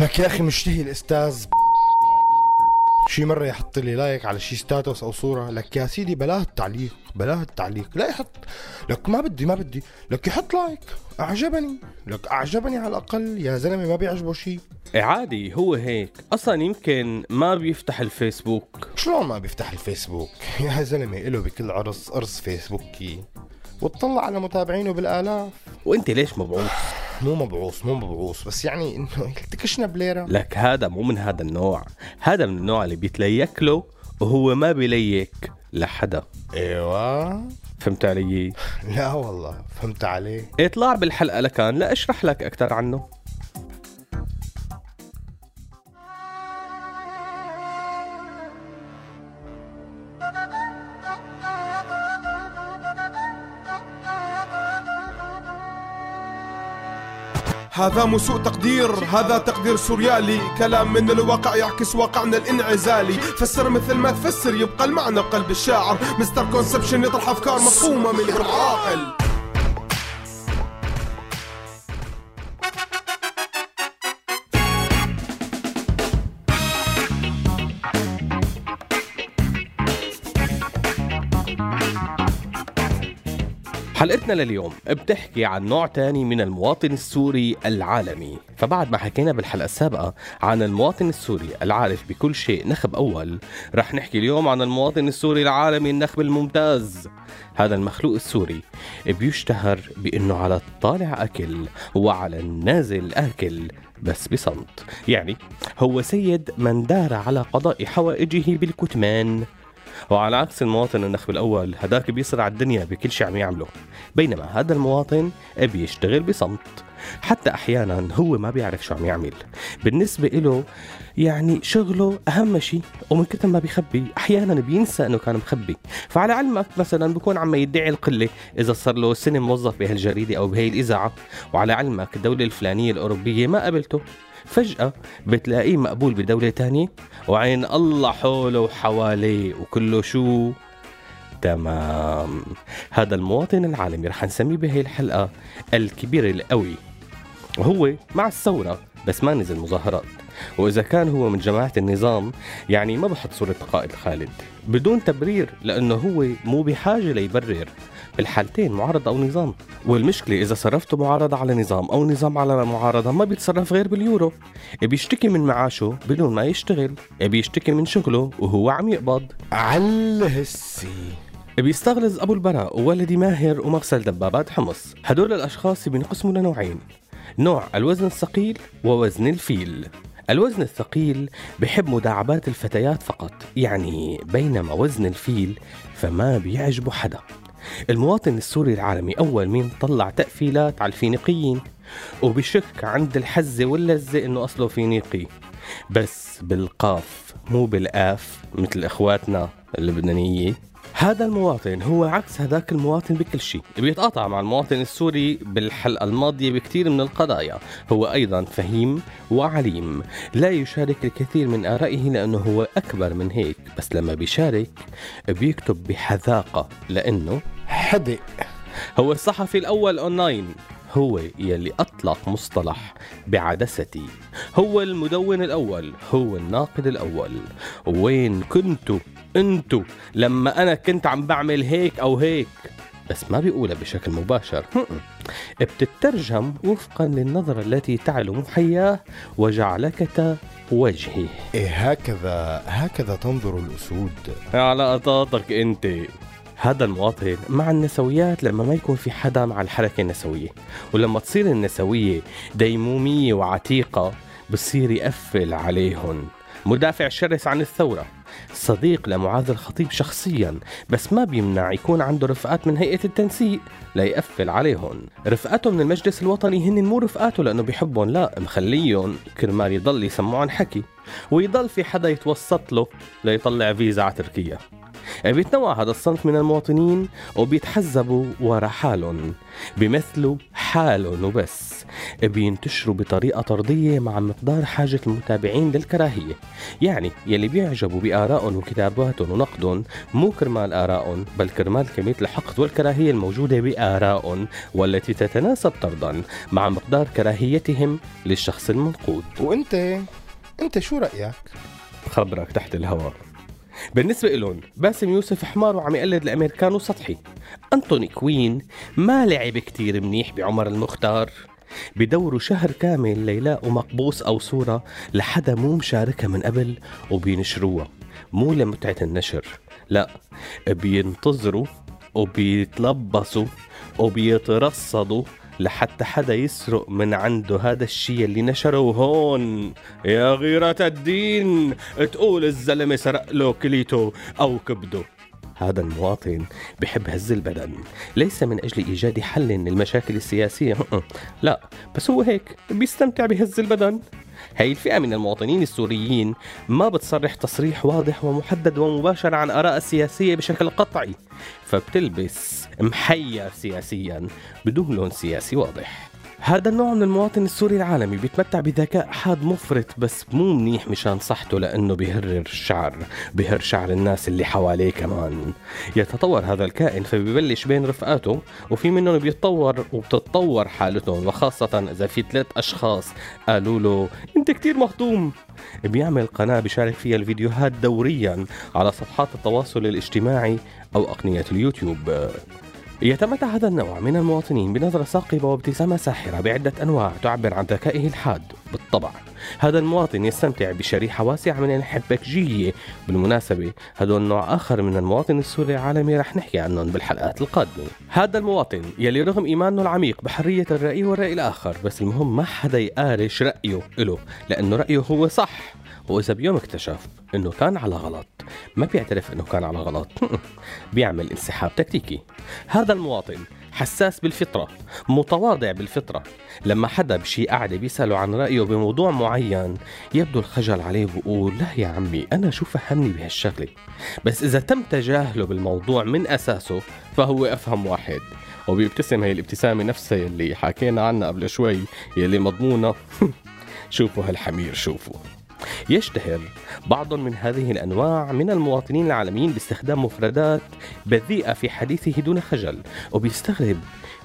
لك يا أخي مشتهي الأستاذ. شي مرة يحط لي like على شي status أو صورة. لك يا سيدي بلاه التعليق بلاه التعليق لا يحط. لك ما بدي ما بدي. لك يحط like. أعجبني. لك أعجبني على الأقل. يا زلمة ما بيعجبه شي. إيه عادي. هو هيك. أصلا يمكن ما بيفتح الفيسبوك. شلون ما بيفتح الفيسبوك؟ يا زلمة إله بكل عرس قرص فيسبوكي. وتطلع على متابعينه بالآلاف. وانت ليش مبعوث؟ مو مبعوث مو مبعوث بس يعني إنه يلتكشنا بليرة. لك هذا مو من هذا النوع. هذا من النوع اللي بيتليك له وهو ما بيليك لحدا. إيوه. فهمت علي؟ لا والله فهمت عليه اطلع بالحلقة لكان لا أشرح لك أكثر عنه. هذا مو سوء تقدير هذا تقدير سوريالي. كلام من الواقع يعكس واقعنا الانعزالي. فسر مثل ما تفسر يبقى المعنى بقلب الشاعر. مستر كونسبشن يطرح أفكار مفهومة من غير حلقتنا لليوم بتحكي عن نوع تاني من المواطن السوري العالمي. فبعد ما حكينا بالحلقة السابقة عن المواطن السوري العارف بكل شيء نخب أول رح نحكي اليوم عن المواطن السوري العالمي النخب الممتاز. هذا المخلوق السوري بيشتهر بأنه على الطالع أكل وعلى النازل آكل بس بصمت. يعني هو سيد من دار على قضاء حوائجه بالكتمان. وعلى عكس المواطن النخب الأول هداك بيصرع الدنيا بكل شيء عم يعمله. بينما هذا المواطن بيشتغل بصمت. حتى أحيانا هو ما بيعرف شو عم يعمل. بالنسبة له يعني شغله أهم شيء ومن كثر ما بيخبي أحيانا بينسى أنه كان مخبي. فعلى علمك مثلا بكون عم يدعي القلة إذا صار له سنة موظف بهالجريدة أو بهي الإذاعة. وعلى علمك الدولة الفلانية الأوروبية ما قبلته فجأة بتلاقيه مقبول بدولة تانية وعين الله حوله وحواليه وكله شو؟ تمام. هذا المواطن العالمي رح نسميه بهي الحلقة الكبير القوي. وهو مع الثورة بس ما نزل مظاهرات. وإذا كان هو من جماعة النظام يعني ما بحط صورة قائد خالد. بدون تبرير لأنه هو مو بحاجة ليبرر. بالحالتين معارضة أو نظام. والمشكلة إذا صرفته معارضة على نظام أو نظام على معارضة ما بيتصرف غير باليورو. بيشتكي من معاشه بدون ما يشتغل. بيشتكي من شغله وهو عم يقبض. على هسي بيستغلظ أبو البراء وولدي ماهر ومغسل دبابات حمص. هدول الأشخاص بينقسموا لنوعين. نوع الوزن الثقيل ووزن الفيل. الوزن الثقيل بحب مداعبات الفتيات فقط يعني بينما وزن الفيل فما بيعجبه حدا. المواطن السوري العالمي أول مين طلع تأفيلات على الفينيقيين وبشك عند الحزة واللزة إنه أصله فينيقي. بس بالقاف مو بالآف مثل إخواتنا اللبنانية. هذا المواطن هو عكس هذاك المواطن بكل شيء. بيتقاطع مع المواطن السوري بالحلقة الماضية بكثير من القضايا. هو أيضا فهيم وعليم. لا يشارك الكثير من آرائه لأنه هو أكبر من هيك. بس لما بيشارك بيكتب بحذاقة لأنه حدق هو الصحفي الأول أونلاين. هو يلي أطلق مصطلح بعدستي. هو المدون الأول. هو الناقد الأول. وين كنتوا؟ أنتوا لما أنا كنت عم بعمل هيك أو هيك. بس ما بيقولها بشكل مباشر. بتترجم وفقا للنظرة التي تعلو محياه وجعلكة وجهه إيه هكذا هكذا تنظر الأسود. على قطاطك أنت. هذا المواطن مع النسويات لما ما يكون في حدا مع الحركة النسوية. ولما تصير النسوية ديمومية وعتيقة بصير يقفل عليهم. مدافع شرس عن الثورة. صديق لمعاذ الخطيب شخصيا بس ما بيمنع يكون عنده رفقات من هيئة التنسيق ليقفل عليهم. رفقاته من المجلس الوطني هن مو رفقاته لأنه بيحبهم لا مخليهم كرمال يضل يسمعون حكي ويضل في حدا يتوسط له ليطلع فيزا على تركيا. بيتنوع هذا الصنف من المواطنين وبيتحزبوا ورا حالهم بيمثلوا حالهم وبس. بينتشروا بطريقة طردية مع مقدار حاجة المتابعين للكراهية. يعني يلي بيعجبوا بآرائهم وكتاباتهم ونقدهم مو كرمال آرائهم بل كرمال كمية الحقد والكراهية الموجودة بآرائهم والتي تتناسب طردا مع مقدار كراهيتهم للشخص المنقود. وانت أنت شو رأيك؟ خبرك تحت الهواء. بالنسبة لهم باسم يوسف حمار وعم يقلد الأمريكان وسطحي أنتوني كوين ما لعب كتير منيح بعمر المختار. بدوروا شهر كامل ليلاقوا مقبوس أو صورة لحدا مو مشاركها من قبل وبينشروها. مو لمتعة النشر. لا بينتظروا وبيتلبسوا وبيترصدوا لحتى حدا يسرق من عنده هذا الشيء اللي نشره هون. يا غيرة الدين تقول الزلمة سرق له كليته أو كبده. هذا المواطن بحب هز البدن ليس من أجل إيجاد حل للمشاكل السياسية. لا بس هو هيك بيستمتع بهز البدن. هاي الفئة من المواطنين السوريين ما بتصرح تصريح واضح ومحدد ومباشر عن آراء السياسية بشكل قطعي فبتلبس محير سياسيا بدون لون سياسي واضح. هذا النوع من المواطن السوري العالمي بيتمتع بذكاء حاد مفرط بس مو منيح مشان صحته لأنه بيهرر الشعر بيهر شعر الناس اللي حواليه كمان. يتطور هذا الكائن فبيبلش بين رفقاته وفي منهم بيتطور وبتتطور حالتهم وخاصة إذا في ثلاث أشخاص قالوا له أنت كتير مهضوم بيعمل قناة بيشارك فيها الفيديوهات دوريا على صفحات التواصل الاجتماعي أو أقنية اليوتيوب. يتمتع هذا النوع من المواطنين بنظرة ثاقبة وابتسامة ساحرة بعدة أنواع تعبر عن ذكائه الحاد بالطبع. هذا المواطن يستمتع بشريحة واسعة من الحبكجية بالمناسبة هذا نوع آخر من المواطن السوري العالمي رح نحكي عنهم بالحلقات القادمة. هذا المواطن يلي رغم إيمانه العميق بحرية الرأي والرأي الآخر بس المهم ما حدا يقارش رأيه له لأنه رأيه هو صح. وإذا بيوم اكتشف إنه كان على غلط. ما بيعترف إنه كان على غلط. بيعمل انسحاب تكتيكي. هذا المواطن حساس بالفطرة متواضع بالفطرة. لما حدا بشي قعدة بيسأله عن رأيه بموضوع معين يبدو الخجل عليه وبقول لا يا عمي أنا شو فهمني بهالشغلة؟ بس إذا تم تجاهله بالموضوع من أساسه فهو أفهم واحد. وبيبتسم هي الابتسامة نفسها اللي حكينا عنها قبل شوي يلي مضمونة. شوفوا هالحمير شوفوا. يشتهر. بعض من هذه الأنواع من المواطنين العالميين باستخدام مفردات بذيئة في حديثه دون خجل وبيستغرب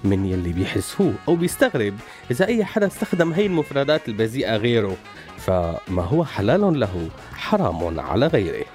من يلي بيحسوه أو بيستغرب إذا أي حدا استخدم هي المفردات البذيئة غيره. فما هو حلال له؟ حرام على غيره.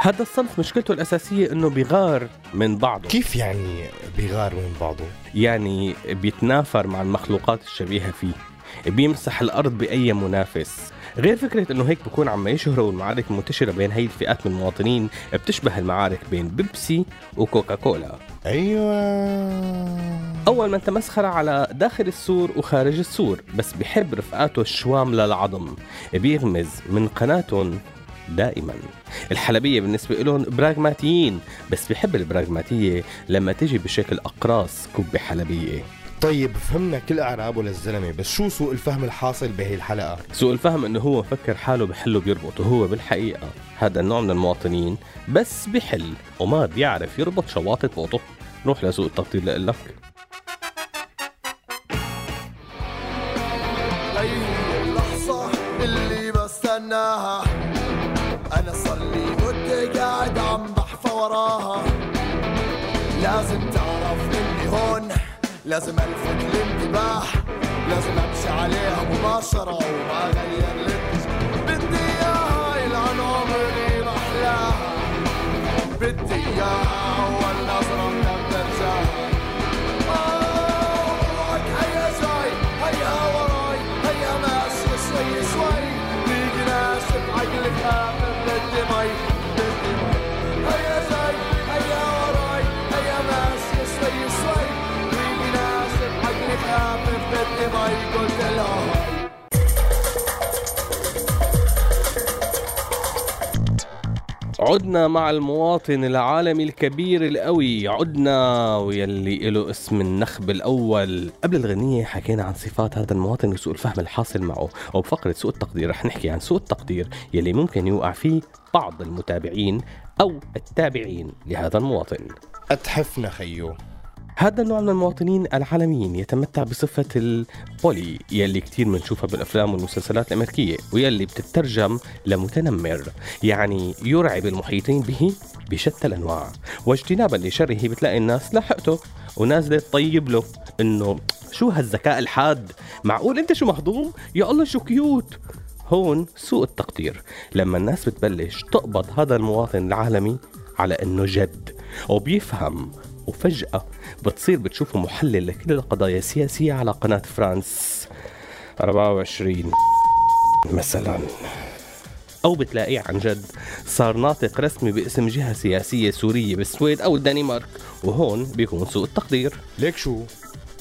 هذا الصنف مشكلته الأساسية إنه بيغار من بعضه. كيف يعني بيغار من بعضه؟ يعني بيتنافر مع المخلوقات الشبيهة فيه. بيمسح الأرض بأي منافس. غير فكرة إنه هيك بكون عم يشهروا المعارك المنتشرة بين هي الفئات من المواطنين بتشبه المعارك بين بيبسي وكوكا كولا أيوه. أول من تمسخر على داخل السور وخارج السور بس بحب رفقاته الشوام للعظم بيغمز من قناتهم دائما. الحلبية بالنسبة لهم براغماتيين بس بحب البراغماتية لما تجي بشكل أقراص كوب حلبية طيب فهمنا كل اعرابه للزلمه بس شو سوء الفهم الحاصل بهي الحلقة؟ سوء الفهم إنه هو مفكر حاله بحل وبيربط وهو بالحقيقة. هذا النوع من المواطنين بس بحل وما بيعرف يربط شواطئ بوطه روح لسوق التقدير لك. هي اللحظة اللي بستناها أنا صار لي مدة قاعد عم بحفى وراها. لازم تعرف إني لازم الفت الانتباه. لازم أمشي عليها مباشرة وما أغير الاتجاه بدي إياها يلعن عمري محلاها بدي إياها اول نظرة من برجاها هيا جاي هيا وراي هيا ماشي شوي شوي. بيجي ناشف عقلك آخر بدي مي عدنا مع المواطن العالمي الكبير القوي. عدنا ويلي له اسم النخب الأول. قبل الغنية حكينا عن صفات هذا المواطن وسوء الفهم الحاصل معه. وبفقرة سوء التقدير رح نحكي عن سوء التقدير يلي ممكن يوقع فيه بعض المتابعين أو التابعين لهذا المواطن. أتحفنا خيو. هذا النوع من المواطنين العالميين يتمتع بصفة البولي يلي كتير بنشوفها بالأفلام والمسلسلات الأمريكية ويلي بتترجم لمتنمر يعني يرعب المحيطين به بشتى الأنواع. واجتنابا لشره بتلاقي الناس لاحقته ونازلة تطيب له إنه شو هالذكاء الحاد؟ معقول أنت شو مهضوم؟ يا الله شو cute! هون سوء التقدير. لما الناس بتبلش تقبض هذا المواطن العالمي على إنه جد وبيفهم وفجأة بتصير بتشوفه محلل لكل القضايا السياسية على قناة فرانس. 24 مثلا. أو بتلاقيه عن جد صار ناطق رسمي باسم جهة سياسية سورية بالسويد أو الدنمارك وهون بيكون سوء التقدير. ليك شو؟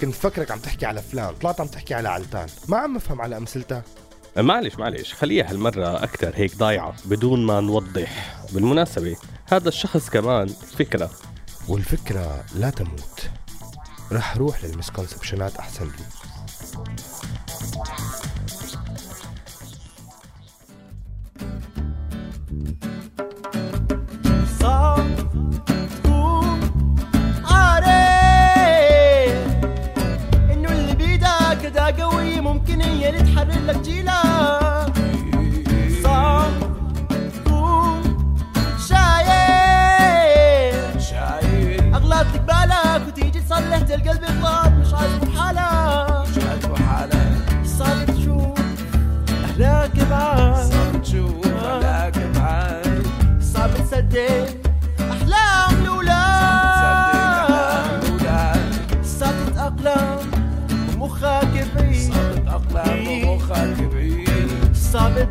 كنت فكرك عم تحكي على فلان طلعت عم تحكي على علتان. ما عم افهم على أمثلتها. معلش معلش خليها هالمرة أكثر هيك ضايعة بدون ما نوضح. بالمناسبة هذا الشخص كمان فكرة. والفكرة لا تموت. رح روح للمسكونسبشنات أحسن لي.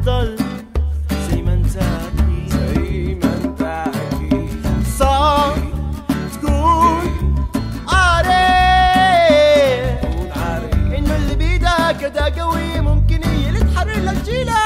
تضل زي ما انت زي ما انت صعب تكون عارف إنه اللي بيدك ده قوي ممكن هي اللي تحرر لك جيلك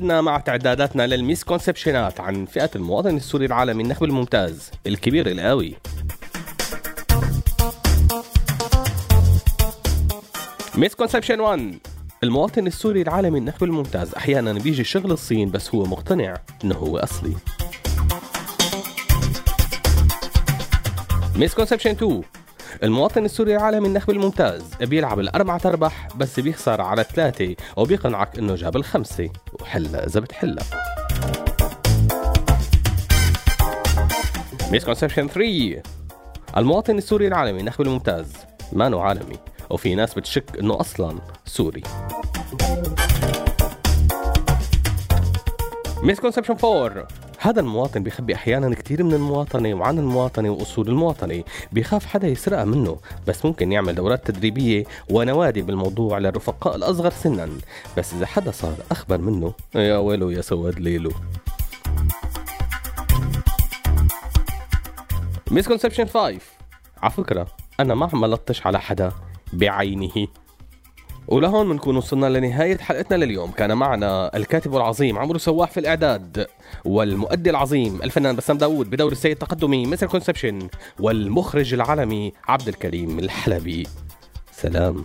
عدنا مع تعداداتنا لل misconceptionات عن فئة المواطن السوري العالمي النخب الممتاز الكبير القوي misconception 1 المواطن السوري العالمي النخب الممتاز. أحيانا بيجي شغل الصين بس هو مقتنع إنه هو أصلي. misconception 2 المواطن السوري العالمي النخب الممتاز. بيلعب الأربعة تربح بس بيخسر على ثلاثة وبيقنعك إنه جاب الخمسة وحلة إذا بتحلها misconception 3 المواطن السوري العالمي النخب الممتاز. مانو عالمي وفي ناس بتشك إنه أصلا سوري. misconception 4 هذا المواطن بيخبي أحيانا كثير من المواطنة وعن المواطنة وأصول المواطنة. بيخاف حدا يسرقها منه بس ممكن يعمل دورات تدريبية ونوادي بالموضوع للرفقاء الأصغر سنا. بس إذا حدا صار أخبر منه يا ويلو يا سواد ليلو misconception 5 على فكره أنا ما عم لطش على حدا بعينه. ولهون بنكون وصلنا لنهاية حلقتنا لليوم. كان معنا الكاتب العظيم عمرو سواح في الإعداد والمؤدي العظيم الفنان بسام داوود بدور السيد التقدمي Mister Conception والمخرج العالمي عبد الكريم الحلبي. سلام.